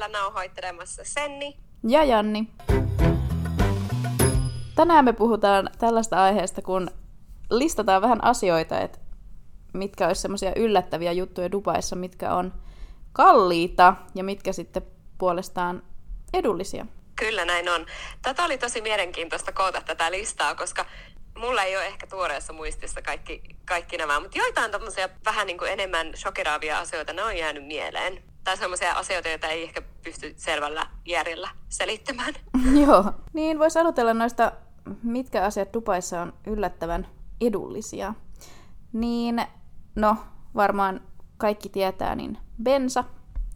Täällä nauhoittelemassa Senni. Ja Janni. Tänään me puhutaan tällaista aiheesta, kun listataan vähän asioita, että mitkä olisi semmoisia yllättäviä juttuja Dubaissa, mitkä on kalliita ja mitkä sitten puolestaan edullisia. Kyllä näin on. Tätä oli tosi mielenkiintoista koota tätä listaa, koska mulla ei ole ehkä tuoreessa muistissa kaikki, kaikki nämä, mutta joitain tämmöisiä vähän niin kuin enemmän shokeraavia asioita, ne on jäänyt mieleen. Tai semmoisia asioita, joita ei ehkä pysty selvällä järjellä selittämään. Joo, niin voisi aloitella noista, mitkä asiat Dubaissa on yllättävän edullisia. Niin, no, varmaan kaikki tietää, niin bensa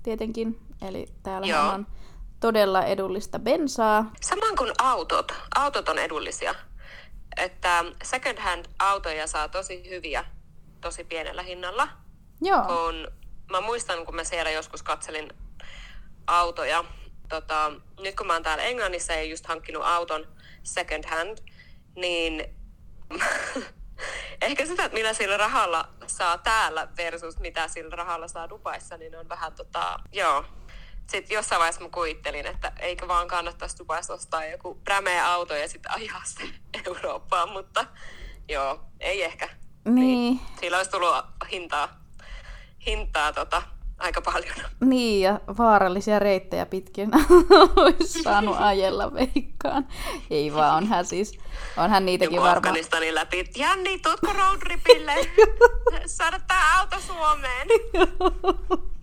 tietenkin. Eli täällä Joo. on todella edullista bensaa. Samoin kuin autot. Autot on edullisia. Että second hand autoja saa tosi hyviä tosi pienellä hinnalla. Joo, Kun mä muistan, kun mä siellä joskus katselin autoja. Tota, nyt kun mä oon täällä Englannissa ja just hankkinut auton second hand, niin ehkä sitä, että millä sillä rahalla saa täällä versus mitä sillä rahalla saa Dubaissa, niin on vähän tota, joo. Sitten jossain vaiheessa mä kuvittelin, että eikö vaan kannattaisi Dubaissa ostaa joku rämeä auto ja sitten ajaa se Eurooppaan, mutta joo, ei ehkä. niin, Sillä olisi tullut hintaa, hintaa tota, aika paljon. niin ja vaarallisia reittejä pitkin olisi saanut ajella veikkaan. Ei vaan, onhan siis, onhan niitäkin Joku varmaan. Afganistanin läpi. Janni, tuutko roadtripille? Saada tää auto Suomeen.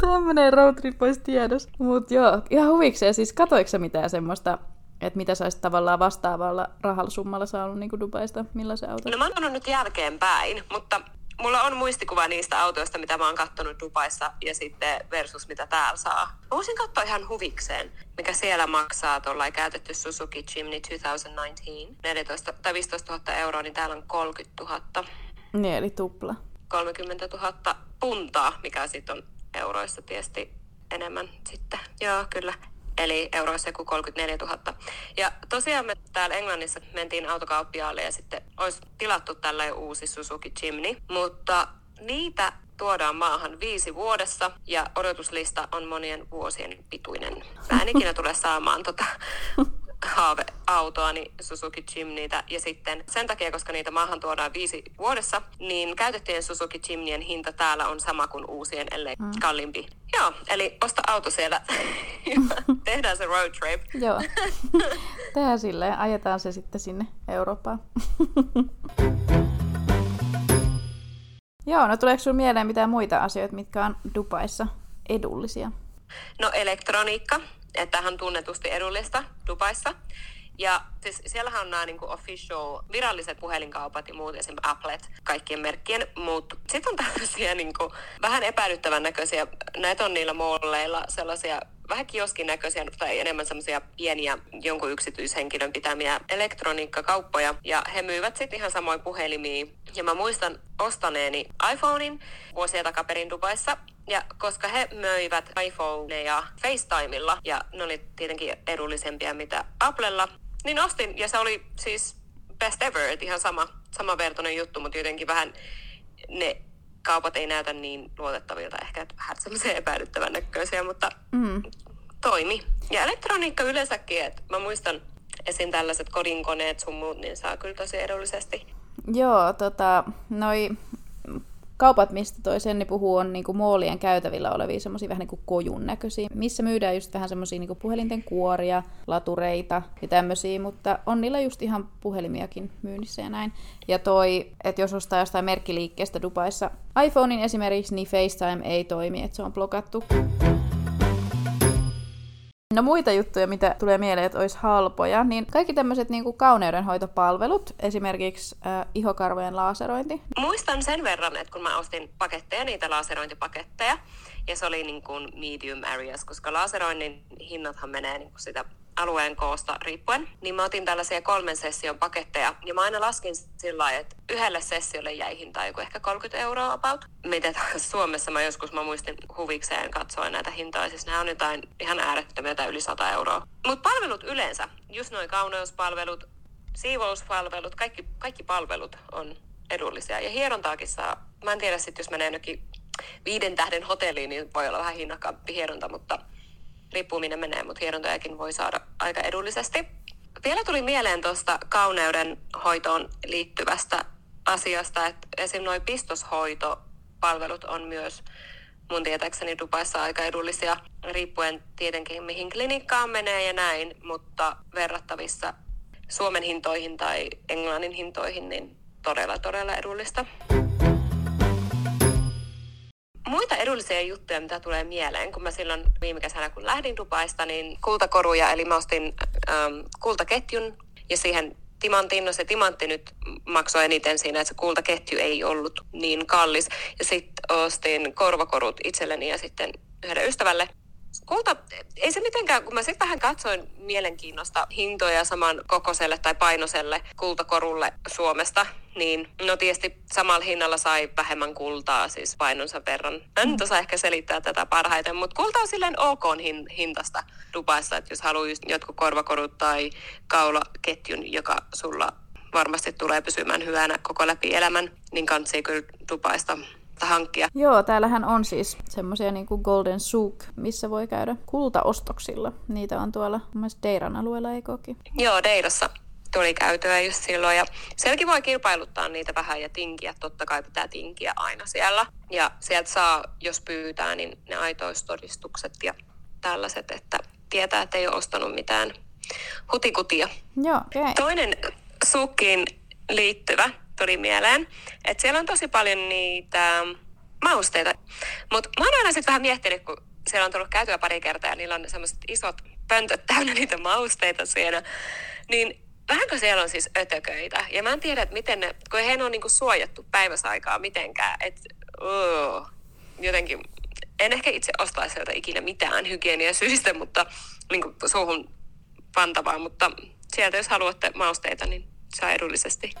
Tämmönen roadtrip olisi tiedossa. Mut joo, ihan huvikseen. Siis katoiko sä mitään semmoista, että mitä sä olisit tavallaan vastaavalla rahasummalla saanut niin Dubaista? Millaisen auto? No mä oon nyt jälkeenpäin, mutta mulla on muistikuva niistä autoista, mitä mä oon kattonut Dubaissa ja sitten versus mitä täällä saa. Mä voisin katsoa ihan huvikseen, mikä siellä maksaa tuolla käytetty Suzuki Jimny 2019. 14 tai 15 000 euroa, niin täällä on 30 000. Niin, eli tupla. 30 000 puntaa, mikä sitten on euroissa tietysti enemmän sitten. Joo, kyllä. Eli euroissa joku 34 000. Ja tosiaan me täällä Englannissa mentiin autokauppiaalle ja sitten olisi tilattu tällä uusi Suzuki Jimny, mutta niitä tuodaan maahan viisi vuodessa ja odotuslista on monien vuosien pituinen. Mä en ikinä tule saamaan tota haaveautoa, niin Suzuki Jimnytä. Ja sitten sen takia, koska niitä maahan tuodaan viisi vuodessa, niin käytettyjen Suzuki Jimnien hinta täällä on sama kuin uusien, ellei mm. kalliimpi. Joo, eli osta auto siellä tehdään se road trip. Joo. Tehdään silleen, ajetaan se sitten sinne Eurooppaan. Joo, no tuleeko sinulle mieleen mitään muita asioita, mitkä on Dubaissa edullisia? No elektroniikka, että tämähän on tunnetusti edullista Dubaissa. Ja siis siellähän on nämä niinku official, viralliset puhelinkaupat ja muut, esimerkiksi Applet, kaikkien merkkien, mutta sitten on tällaisia niinku, vähän epäilyttävän näköisiä, näitä on niillä malleilla sellaisia vähän kioskin näköisiä tai enemmän semmoisia pieniä jonkun yksityishenkilön pitämiä elektroniikkakauppoja. Ja he myyvät sitten ihan samoin puhelimia. Ja mä muistan ostaneeni iPhonein vuosia takaperin Dubaissa. Ja koska he möivät iPhoneja FaceTimella, ja ne oli tietenkin edullisempia mitä Applella, niin ostin, ja se oli siis best ever, että ihan sama, sama vertoinen juttu, mutta jotenkin vähän ne kaupat ei näytä niin luotettavilta, ehkä että vähän semmoisia epäilyttävän näköisiä, mutta Mm. toimi. Ja elektroniikka yleensäkin, että mä muistan esim. tällaiset kodinkoneet sun muut, niin saa kyllä tosi edullisesti. Joo, tota, noi kaupat, mistä toi Senni puhuu, on niinku moolien käytävillä olevia semmoisia vähän niinku kojun näköisiä, missä myydään just vähän semmoisia niinku puhelinten kuoria, latureita ja tämmöisiä, mutta on niillä just ihan puhelimiakin myynnissä ja näin. Ja toi, että jos ostaa jostain merkkiliikkeestä Dubaissa iPhonein esimerkiksi, niin FaceTime ei toimi, että se on blokattu. No muita juttuja, mitä tulee mieleen, että olisi halpoja, niin kaikki tämmöiset niinku kauneudenhoitopalvelut, esimerkiksi äh, ihokarvojen laaserointi. Muistan sen verran, että kun mä ostin paketteja, niitä laserointipaketteja, ja se oli niin kuin medium areas, koska laseroinnin hinnathan menee niin kuin sitä alueen koosta riippuen, niin mä otin tällaisia kolmen session paketteja, ja mä aina laskin sillä lailla, että yhdelle sessiolle jäi hinta joku ehkä 30 euroa about. Mitä Suomessa mä joskus mä muistin huvikseen katsoa näitä hintoja, siis nämä on jotain ihan äärettömiä tai yli 100 euroa. Mutta palvelut yleensä, just noin kauneuspalvelut, siivouspalvelut, kaikki, kaikki palvelut on edullisia. Ja hierontaakin saa, mä en tiedä sitten, jos menee jonnekin viiden tähden hotelliin, niin voi olla vähän hinnakkaampi hieronta, mutta riippuu minne menee, mutta hierontojakin voi saada aika edullisesti. Vielä tuli mieleen tuosta kauneuden hoitoon liittyvästä asiasta, että esim. noin pistoshoitopalvelut on myös mun tietääkseni Dubaissa aika edullisia, riippuen tietenkin mihin klinikkaan menee ja näin, mutta verrattavissa Suomen hintoihin tai Englannin hintoihin, niin todella, todella edullista. Muita edullisia juttuja, mitä tulee mieleen, kun mä silloin viime kesänä, kun lähdin Dubaista, niin kultakoruja, eli mä ostin ähm, kultaketjun. Ja siihen timantin, no se timantti nyt maksoi eniten siinä, että se kultaketju ei ollut niin kallis. Ja sitten ostin korvakorut itselleni ja sitten yhdelle ystävälle kulta, ei se mitenkään, kun mä sitten vähän katsoin mielenkiinnosta hintoja saman kokoiselle tai painoselle kultakorulle Suomesta, niin no tietysti samalla hinnalla sai vähemmän kultaa, siis painonsa verran. En nyt osaa ehkä selittää tätä parhaiten, mutta kulta on silleen ok hin, hintasta Dubaissa, että jos haluaa just jotkut korvakorut tai kaulaketjun, joka sulla varmasti tulee pysymään hyvänä koko läpi elämän, niin kansi kyllä Dubaista hankkia. Joo, täällähän on siis semmoisia niin kuin Golden Souk, missä voi käydä kultaostoksilla. Niitä on tuolla myös Deiran alueella, eikö Joo, Deirassa tuli käytyä just silloin. Ja sielläkin voi kilpailuttaa niitä vähän ja tinkiä. Totta kai pitää tinkiä aina siellä. Ja sieltä saa, jos pyytää, niin ne aitoistodistukset ja tällaiset, että tietää, että ei ole ostanut mitään hutikutia. Joo, okay. Toinen sukkiin liittyvä tuli mieleen, että siellä on tosi paljon niitä mausteita. Mutta mä oon aina sitten vähän miettinyt, kun siellä on tullut käytyä pari kertaa ja niillä on semmoiset isot pöntöt täynnä niitä mausteita siellä, niin vähänkö siellä on siis ötököitä. Ja mä en tiedä, että miten ne, kun heidän ole niinku suojattu päiväsaikaa mitenkään, että uh, jotenkin, en ehkä itse ostaisi sieltä ikinä mitään hygieniasyistä, mutta niin kuin suuhun pantavaa, mutta sieltä jos haluatte mausteita, niin saa edullisesti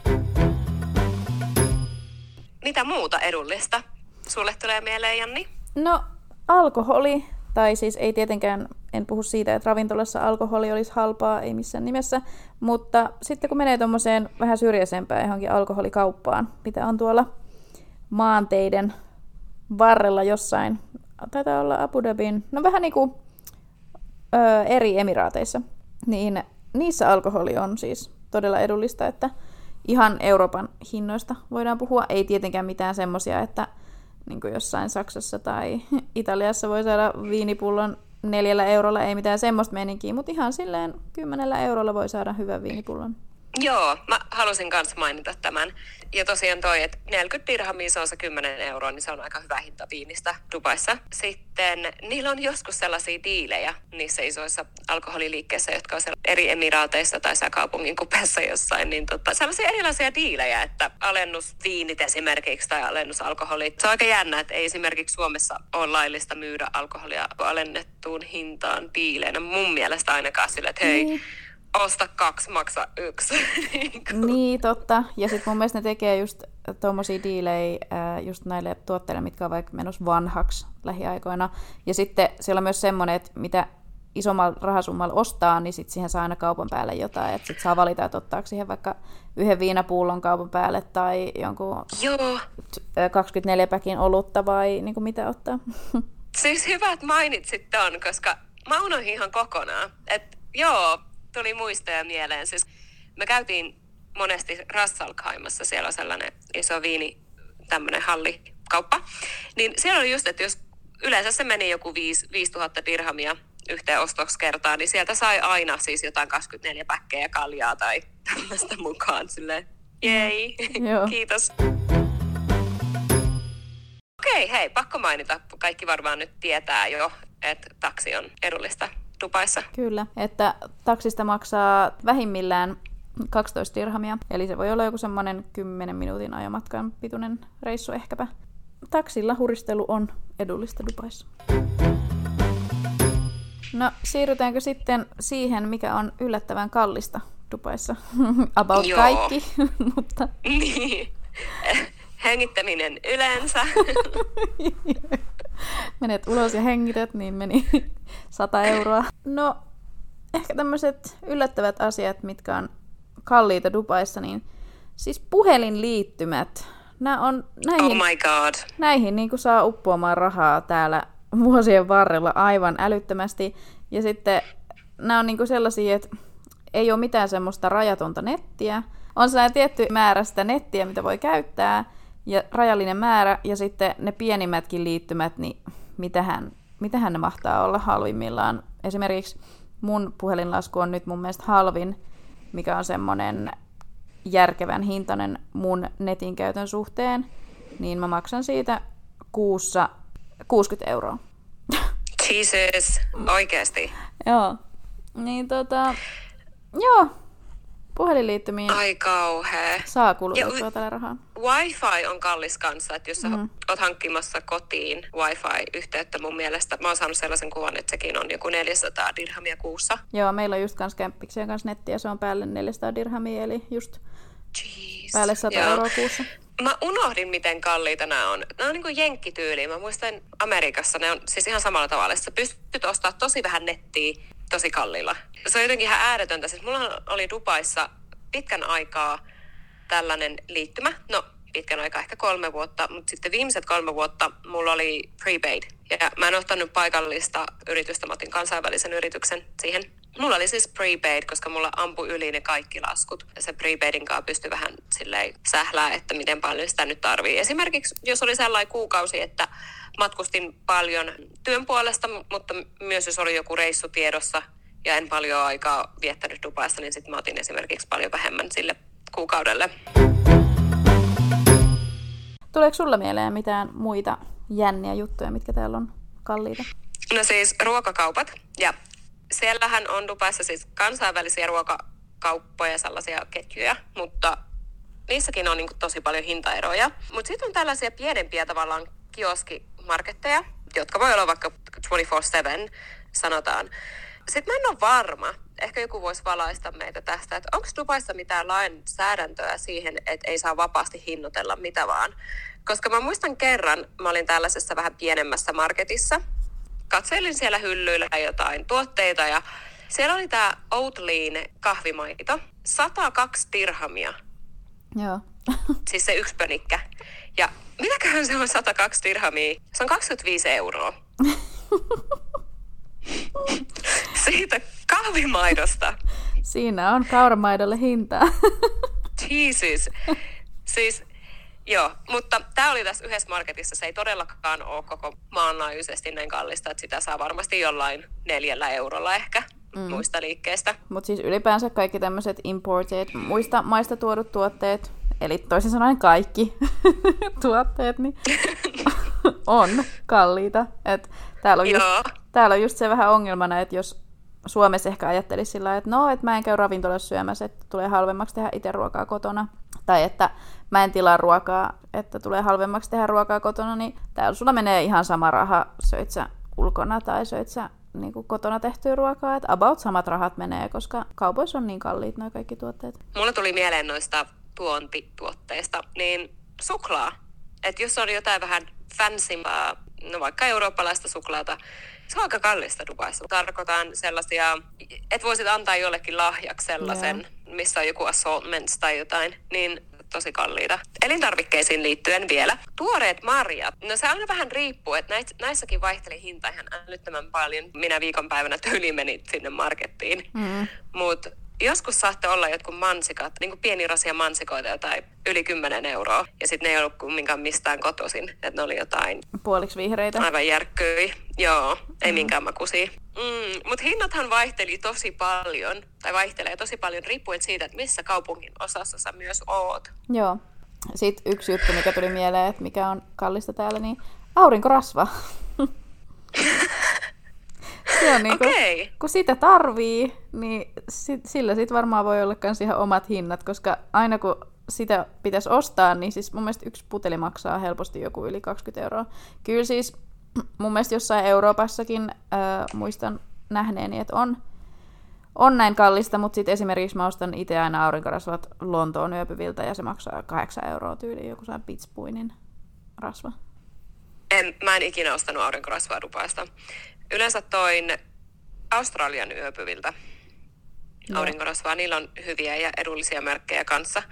mitä muuta edullista sulle tulee mieleen, Janni? No, alkoholi, tai siis ei tietenkään, en puhu siitä, että ravintolassa alkoholi olisi halpaa, ei missään nimessä, mutta sitten kun menee tuommoiseen vähän syrjäisempään johonkin alkoholikauppaan, mitä on tuolla maanteiden varrella jossain, taitaa olla Abu Dhabin, no vähän niin kuin ö, eri emiraateissa, niin niissä alkoholi on siis todella edullista, että ihan Euroopan hinnoista voidaan puhua. Ei tietenkään mitään semmoisia, että niin kuin jossain Saksassa tai Italiassa voi saada viinipullon neljällä eurolla, ei mitään semmoista meininkiä, mutta ihan silleen kymmenellä eurolla voi saada hyvän viinipullon. Joo, mä halusin myös mainita tämän. Ja tosiaan toi, että 40 dirhamia se on se 10 euroa, niin se on aika hyvä hinta viinistä Dubaissa. Sitten niillä on joskus sellaisia diilejä niissä isoissa alkoholiliikkeissä, jotka on siellä eri emiraateissa tai kaupungin kupeessa jossain, niin tota, sellaisia erilaisia diilejä, että alennus viinit esimerkiksi tai alennus alkoholi. Se on aika jännä, että ei esimerkiksi Suomessa ole laillista myydä alkoholia alennettuun hintaan diileinä. Mun mielestä ainakaan sille, että hei, mm osta kaksi, maksa yksi. Niin, totta. Ja sitten mun mielestä ne tekee just tuommoisia diilejä just näille tuotteille, mitkä on vaikka menossa vanhaksi lähiaikoina. Ja sitten siellä on myös semmoinen, että mitä isommalla rahasummalla ostaa, niin sitten siihen saa aina kaupan päälle jotain. Että sitten saa valita, että ottaako siihen vaikka yhden viinapullon kaupan päälle tai jonkun Joo. 24-päkin olutta vai niin kuin mitä ottaa. Siis hyvä, että mainitsit ton, koska mä unohdin ihan kokonaan. Että joo, tuli muistoja mieleen. Siis me käytiin monesti Rassalkaimassa, siellä on sellainen iso viini, tämmöinen hallikauppa. Niin siellä oli just, että jos yleensä se meni joku 5, 5000 dirhamia yhteen ostoskertaan, niin sieltä sai aina siis jotain 24 päkkejä kaljaa tai tämmöistä mukaan. Silleen, jei, kiitos. Okei, hei, pakko mainita. Kaikki varmaan nyt tietää jo, että taksi on edullista Dubaissa. Kyllä, että taksista maksaa vähimmillään 12 dirhamia, eli se voi olla joku semmoinen 10 minuutin ajomatkan pituinen reissu ehkäpä. Taksilla huristelu on edullista Dubaissa. No, siirrytäänkö sitten siihen, mikä on yllättävän kallista Dubaissa? About Joo. kaikki, mutta... Niin. Hengittäminen yleensä. Menet ulos ja hengität, niin meni 100 euroa. No, ehkä tämmöiset yllättävät asiat, mitkä on kalliita Dubaissa, niin siis puhelinliittymät Nää on, näihin, Oh my god. näihin niin saa uppoamaan rahaa täällä vuosien varrella aivan älyttömästi. Ja sitten nämä on niin sellaisia, että ei ole mitään semmoista rajatonta nettiä. On sellainen tietty määrä sitä nettiä, mitä voi käyttää, ja rajallinen määrä, ja sitten ne pienimmätkin liittymät, niin mitähän, mitähän ne mahtaa olla halvimmillaan. Esimerkiksi mun puhelinlasku on nyt mun mielestä halvin, mikä on semmoinen järkevän hintainen mun netin käytön suhteen, niin mä maksan siitä kuussa 60 euroa. Jesus, oikeesti. Joo. Niin tota, joo, puhelinliittymiin Ai kauhea. saa kulutettua Ja- tällä rahaa. Wi-Fi on kallis kanssa, että jos sä mm. oot hankkimassa kotiin Wi-Fi-yhteyttä mun mielestä, mä oon saanut sellaisen kuvan, että sekin on joku 400 dirhamia kuussa. Joo, meillä on just kans kämppiksien kanssa nettiä, se on päälle 400 dirhamia, eli just Jeez. päälle 100 Joo. euroa kuussa. Mä unohdin, miten kalliita nämä on. Nämä on niin kuin jenkkityyliä. Mä muistan Amerikassa ne on siis ihan samalla tavalla. että Sä pystyt ostamaan tosi vähän nettiä tosi kalliilla. Se on jotenkin ihan ääretöntä. Siis mulla oli Dubaissa pitkän aikaa tällainen liittymä. No, pitkän aikaa, ehkä kolme vuotta, mutta sitten viimeiset kolme vuotta mulla oli prepaid. Ja mä en ottanut paikallista yritystä, mä otin kansainvälisen yrityksen siihen. Mulla oli siis prepaid, koska mulla ampui yli ne kaikki laskut. Ja se prepaidin kanssa pystyi vähän silleen sählää, että miten paljon sitä nyt tarvii. Esimerkiksi jos oli sellainen kuukausi, että matkustin paljon työn puolesta, mutta myös jos oli joku reissu tiedossa ja en paljon aikaa viettänyt Dubaissa, niin sitten mä otin esimerkiksi paljon vähemmän sille kuukaudelle. Tuleeko sulla mieleen mitään muita jänniä juttuja, mitkä täällä on kalliita? No siis ruokakaupat. Ja siellähän on Dubaissa siis kansainvälisiä ruokakauppoja, sellaisia ketjuja, mutta niissäkin on niin tosi paljon hintaeroja. Mutta sitten on tällaisia pienempiä tavallaan kioskimarketteja, jotka voi olla vaikka 24-7, sanotaan. Sitten mä en ole varma, ehkä joku voisi valaista meitä tästä, että onko Dubaissa mitään lainsäädäntöä siihen, että ei saa vapaasti hinnoitella mitä vaan. Koska mä muistan kerran, mä olin tällaisessa vähän pienemmässä marketissa, katselin siellä hyllyillä jotain tuotteita ja siellä oli tämä Oatlean kahvimaito, 102 dirhamia, Joo. siis se yksi pönikkä. Ja mitäköhän se on 102 dirhamia? Se on 25 euroa. Siitä kahvimaidosta. Siinä on kauramaidolle hintaa. Jesus. Siis, joo, mutta tämä oli tässä yhdessä marketissa. Se ei todellakaan ole koko maanlaajuisesti näin kallista, että sitä saa varmasti jollain neljällä eurolla ehkä mm. muista liikkeestä. Mutta siis ylipäänsä kaikki tämmöiset imported, muista maista tuodut tuotteet, eli toisin sanoen kaikki tuotteet, niin on kalliita. Et täällä, on just, Joo. täällä on just se vähän ongelmana, että jos Suomessa ehkä ajattelisi sillä että no, että mä en käy ravintolassa syömässä, että tulee halvemmaksi tehdä itse ruokaa kotona. Tai että mä en tilaa ruokaa, että tulee halvemmaksi tehdä ruokaa kotona, niin täällä sulla menee ihan sama raha, söit sä ulkona tai söit sä niin kuin kotona tehtyä ruokaa. Että about samat rahat menee, koska kaupoissa on niin kalliit nuo kaikki tuotteet. Mulla tuli mieleen noista tuontituotteista, niin suklaa. Että jos on jotain vähän fansimpaa, no vaikka eurooppalaista suklaata, se on aika kallista Dubaissa. Tarkoitan sellaisia, että voisit antaa jollekin lahjaksi sellaisen, missä on joku assortments tai jotain, niin tosi kalliita. Elintarvikkeisiin liittyen vielä. Tuoreet marjat. No se aina vähän riippuu, että näis, näissäkin vaihteli hinta ihan älyttömän paljon. Minä viikonpäivänä tyyli menit sinne markettiin. Mm. Mutta joskus saatte olla jotkut mansikat, niin kuin pienirasia mansikoita, jotain yli 10 euroa. Ja sitten ne ei ollut kumminkaan mistään kotoisin. Että ne oli jotain Puoliksi vihreitä. aivan järkkyi. Joo, ei mm. minkään makuisia. Mm, Mutta hinnathan vaihteli tosi paljon, tai vaihtelee tosi paljon riippuen siitä, että missä kaupungin osassa sä myös oot. Joo. Sitten yksi juttu, mikä tuli mieleen, että mikä on kallista täällä, niin aurinkorasva. Se on niinku, Okei. kun sitä tarvii, niin sit, sillä sit varmaan voi olla kans ihan omat hinnat, koska aina kun sitä pitäisi ostaa, niin siis mun mielestä yksi puteli maksaa helposti joku yli 20 euroa. Kyllä siis mun mielestä jossain Euroopassakin äh, muistan nähneeni, että on, on näin kallista, mutta sitten esimerkiksi mä ostan itse aina aurinkorasvat Lontoon yöpyviltä ja se maksaa 8 euroa tyyliin joku saa Pitspuinin rasva. En, mä en ikinä ostanut aurinkorasvaa Dubaista. Yleensä toin Australian yöpyviltä Joo. aurinkorasvaa. Niillä on hyviä ja edullisia merkkejä kanssa.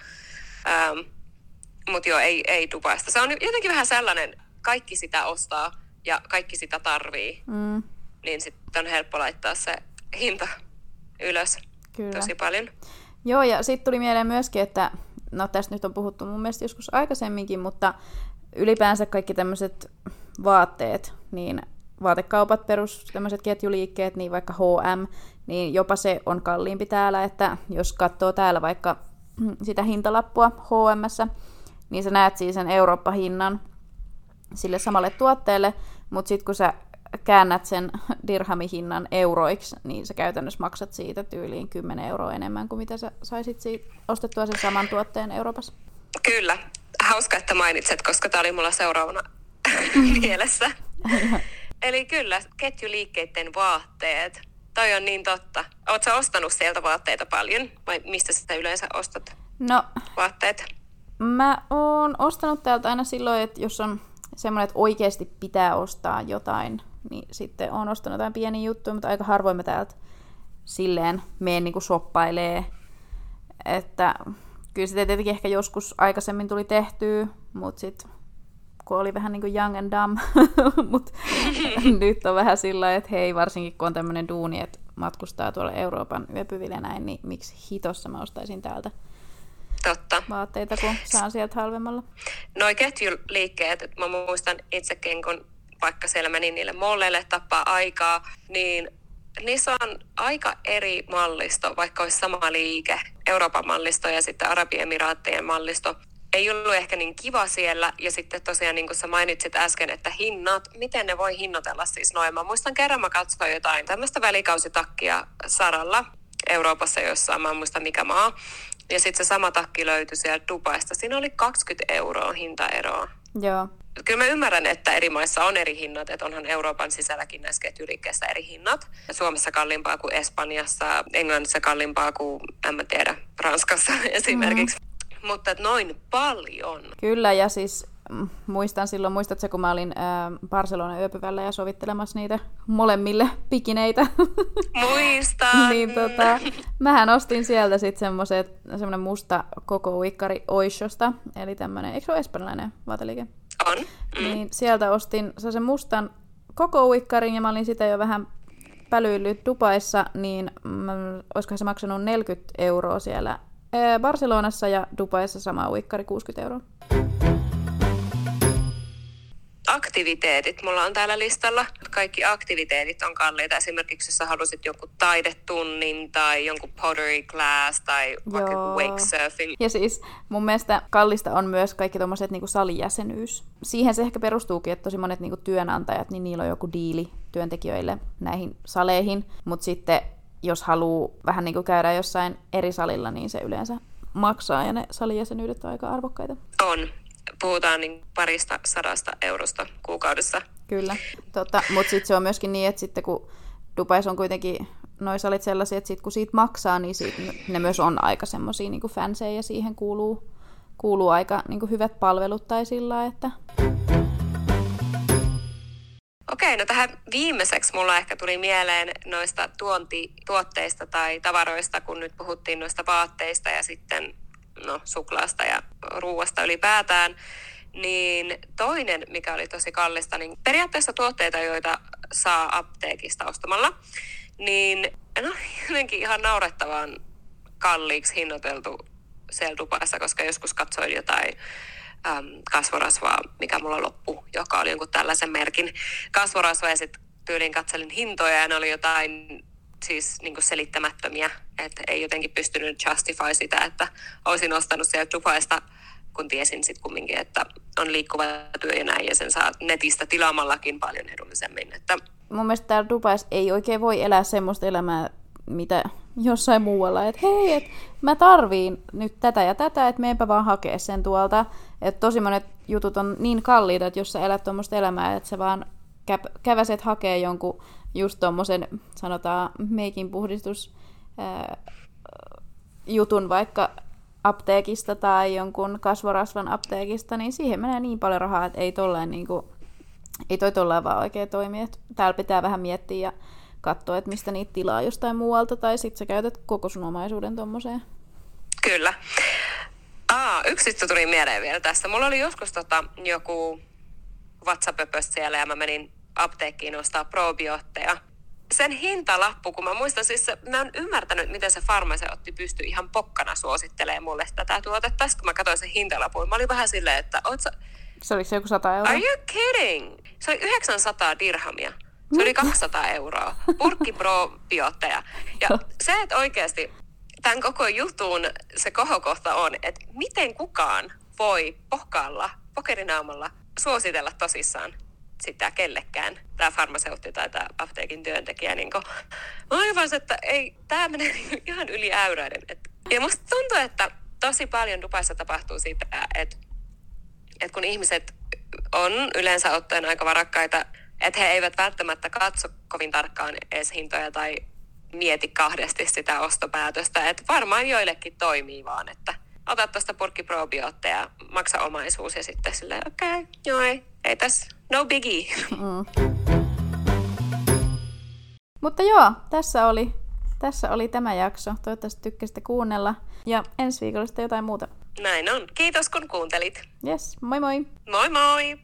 Ähm, Mutta joo, ei, ei Dubaista. Se on jotenkin vähän sellainen, kaikki sitä ostaa ja kaikki sitä tarvii. Mm. Niin sitten on helppo laittaa se hinta ylös Kyllä. tosi paljon. Joo, ja sitten tuli mieleen myöskin, että no tästä nyt on puhuttu mun mielestä joskus aikaisemminkin, mutta ylipäänsä kaikki tämmöiset vaatteet, niin vaatekaupat, perus tämmöiset ketjuliikkeet, niin vaikka H&M, niin jopa se on kalliimpi täällä, että jos katsoo täällä vaikka sitä hintalappua H&Mssä, niin sä näet siis sen Eurooppa-hinnan sille samalle tuotteelle, mutta sitten kun sä käännät sen dirhamihinnan euroiksi, niin sä käytännössä maksat siitä tyyliin 10 euroa enemmän kuin mitä sä saisit siitä ostettua sen saman tuotteen Euroopassa. Kyllä. Hauska, että mainitset, koska tämä oli mulla seuraavana mielessä. Eli kyllä, ketjuliikkeiden vaatteet. Toi on niin totta. Oletko ostanut sieltä vaatteita paljon vai mistä sä yleensä ostat no, vaatteet? Mä oon ostanut täältä aina silloin, että jos on semmoinen, että oikeasti pitää ostaa jotain, niin sitten oon ostanut jotain pieniä juttuja, mutta aika harvoin mä täältä silleen meen niin shoppailee. Että kyllä sitä tietenkin ehkä joskus aikaisemmin tuli tehtyä, mutta sitten kun oli vähän niin kuin young and dumb, mutta nyt on vähän sillä että hei, varsinkin kun on tämmöinen duuni, että matkustaa tuolla Euroopan yöpyville näin, niin miksi hitossa mä ostaisin täältä Totta. vaatteita, kun saan sieltä halvemmalla. Noi ketjuliikkeet, että mä muistan itsekin, kun vaikka siellä menin niille molleille tappaa aikaa, niin niissä on aika eri mallisto, vaikka olisi sama liike, Euroopan mallisto ja sitten Arabiemiraattien mallisto. Ei ollut ehkä niin kiva siellä, ja sitten tosiaan niin kuin sä mainitsit äsken, että hinnat, miten ne voi hinnoitella siis noin. Mä muistan kerran mä katsoin jotain tämmöistä välikausitakkia Saralla Euroopassa jossain, mä en muista mikä maa. Ja sitten se sama takki löytyi sieltä Dubaista. Siinä oli 20 euroa hintaeroa. Joo. Kyllä mä ymmärrän, että eri maissa on eri hinnat, että onhan Euroopan sisälläkin näissä ketjuliikkeissä eri hinnat. Suomessa kalliimpaa kuin Espanjassa, Englannissa kalliimpaa kuin, en mä tiedä, Ranskassa esimerkiksi. Mm. Mutta noin paljon. Kyllä, ja siis muistan silloin, muistatko kun mä olin ää, Barcelona yöpyvällä ja sovittelemassa niitä molemmille pikineitä? Muistan! niin tota, mähän ostin sieltä sitten semmoinen musta koko uikkari Oishosta, eli tämmöinen, eikö se ole espanjalainen vaateliike? On. Mm. Niin sieltä ostin sen mustan koko uikkarin ja mä olin sitä jo vähän pälyillyt Dubaissa, niin mä, olisiko se maksanut 40 euroa siellä Barcelonassa ja Dubaissa sama uikkari 60 euroa aktiviteetit mulla on täällä listalla. Kaikki aktiviteetit on kalliita. Esimerkiksi jos sä halusit jonkun taidetunnin tai jonkun pottery class tai vaikka wake surfing. Ja siis mun mielestä kallista on myös kaikki tommoset niinku salijäsenyys. Siihen se ehkä perustuukin, että tosi monet niinku työnantajat, niin niillä on joku diili työntekijöille näihin saleihin. Mutta sitten jos haluaa vähän niinku käydä jossain eri salilla, niin se yleensä maksaa ja ne salijäsenyydet on aika arvokkaita. On, puhutaan niin parista sadasta eurosta kuukaudessa. Kyllä, tota, mutta sitten se on myöskin niin, että sitten kun Dubais on kuitenkin noi salit sellaisia, että sit kun siitä maksaa, niin siitä, ne myös on aika semmoisia niin fansejä ja siihen kuuluu, kuuluu aika niin hyvät palvelut tai sillä että... Okei, no tähän viimeiseksi mulla ehkä tuli mieleen noista tuontituotteista tai tavaroista, kun nyt puhuttiin noista vaatteista ja sitten no, suklaasta ja ruuasta ylipäätään. Niin toinen, mikä oli tosi kallista, niin periaatteessa tuotteita, joita saa apteekista ostamalla, niin no, jotenkin ihan naurettavan kalliiksi hinnoiteltu siellä Dubaissa, koska joskus katsoin jotain äm, kasvorasvaa, mikä mulla loppu, joka oli jonkun tällaisen merkin kasvorasva ja sitten tyyliin katselin hintoja ja ne oli jotain siis niin kuin selittämättömiä, että ei jotenkin pystynyt justify sitä, että olisin ostanut sieltä Dubaista, kun tiesin sitten kumminkin, että on liikkuva työ ja näin, ja sen saa netistä tilaamallakin paljon edullisemmin. Että... Mun mielestä täällä Dubaissa ei oikein voi elää semmoista elämää, mitä jossain muualla, että hei, et mä tarviin nyt tätä ja tätä, että meenpä vaan hakea sen tuolta. Että tosi monet jutut on niin kalliita, että jos sä elät tuommoista elämää, että sä vaan kä- käväset hakee jonkun just tuommoisen, sanotaan, meikin puhdistus jutun vaikka apteekista tai jonkun kasvorasvan apteekista, niin siihen menee niin paljon rahaa, että ei tolleen niin kuin, ei toi tolleen vaan oikein toimi. Että täällä pitää vähän miettiä ja katsoa, että mistä niitä tilaa jostain muualta, tai sitten sä käytät koko sun omaisuuden tommoseen. Kyllä. Aa, yksi sitten tuli mieleen vielä tästä. Mulla oli joskus tota, joku whatsapp siellä ja mä menin apteekkiin ostaa probiootteja. Sen hintalappu, kun mä muistan siis, mä en ymmärtänyt, miten se farmaseutti pystyi ihan pokkana suosittelemaan mulle tätä tuotetta. Sitten kun mä katsoin sen hintalapun, mä olin vähän silleen, että oot sä... Se oli se joku 100 euroa? Are you kidding? Se oli 900 dirhamia. Se oli 200 euroa. Purkki probiootteja. Ja se, että oikeasti tämän koko jutun se kohokohta on, että miten kukaan voi pohkaalla, pokerinaamalla suositella tosissaan sitä kellekään, tämä farmaseutti tai tämä apteekin työntekijä. Niin kuin, aivan se, että ei, tämä menee ihan yli äyräiden. Et, ja musta tuntuu, että tosi paljon Dubaissa tapahtuu sitä, että, että kun ihmiset on yleensä ottaen aika varakkaita, että he eivät välttämättä katso kovin tarkkaan edes hintoja tai mieti kahdesti sitä ostopäätöstä. Että varmaan joillekin toimii vaan, että ota tuosta purkki probiootteja, maksa omaisuus ja sitten silleen, okei, okay, joo ei, ei tässä, no biggie. Mm. Mutta joo, tässä oli, tässä oli tämä jakso. Toivottavasti tykkäsitte kuunnella. Ja ensi viikolla sitten jotain muuta. Näin on. Kiitos kun kuuntelit. Yes, moi moi. Moi moi.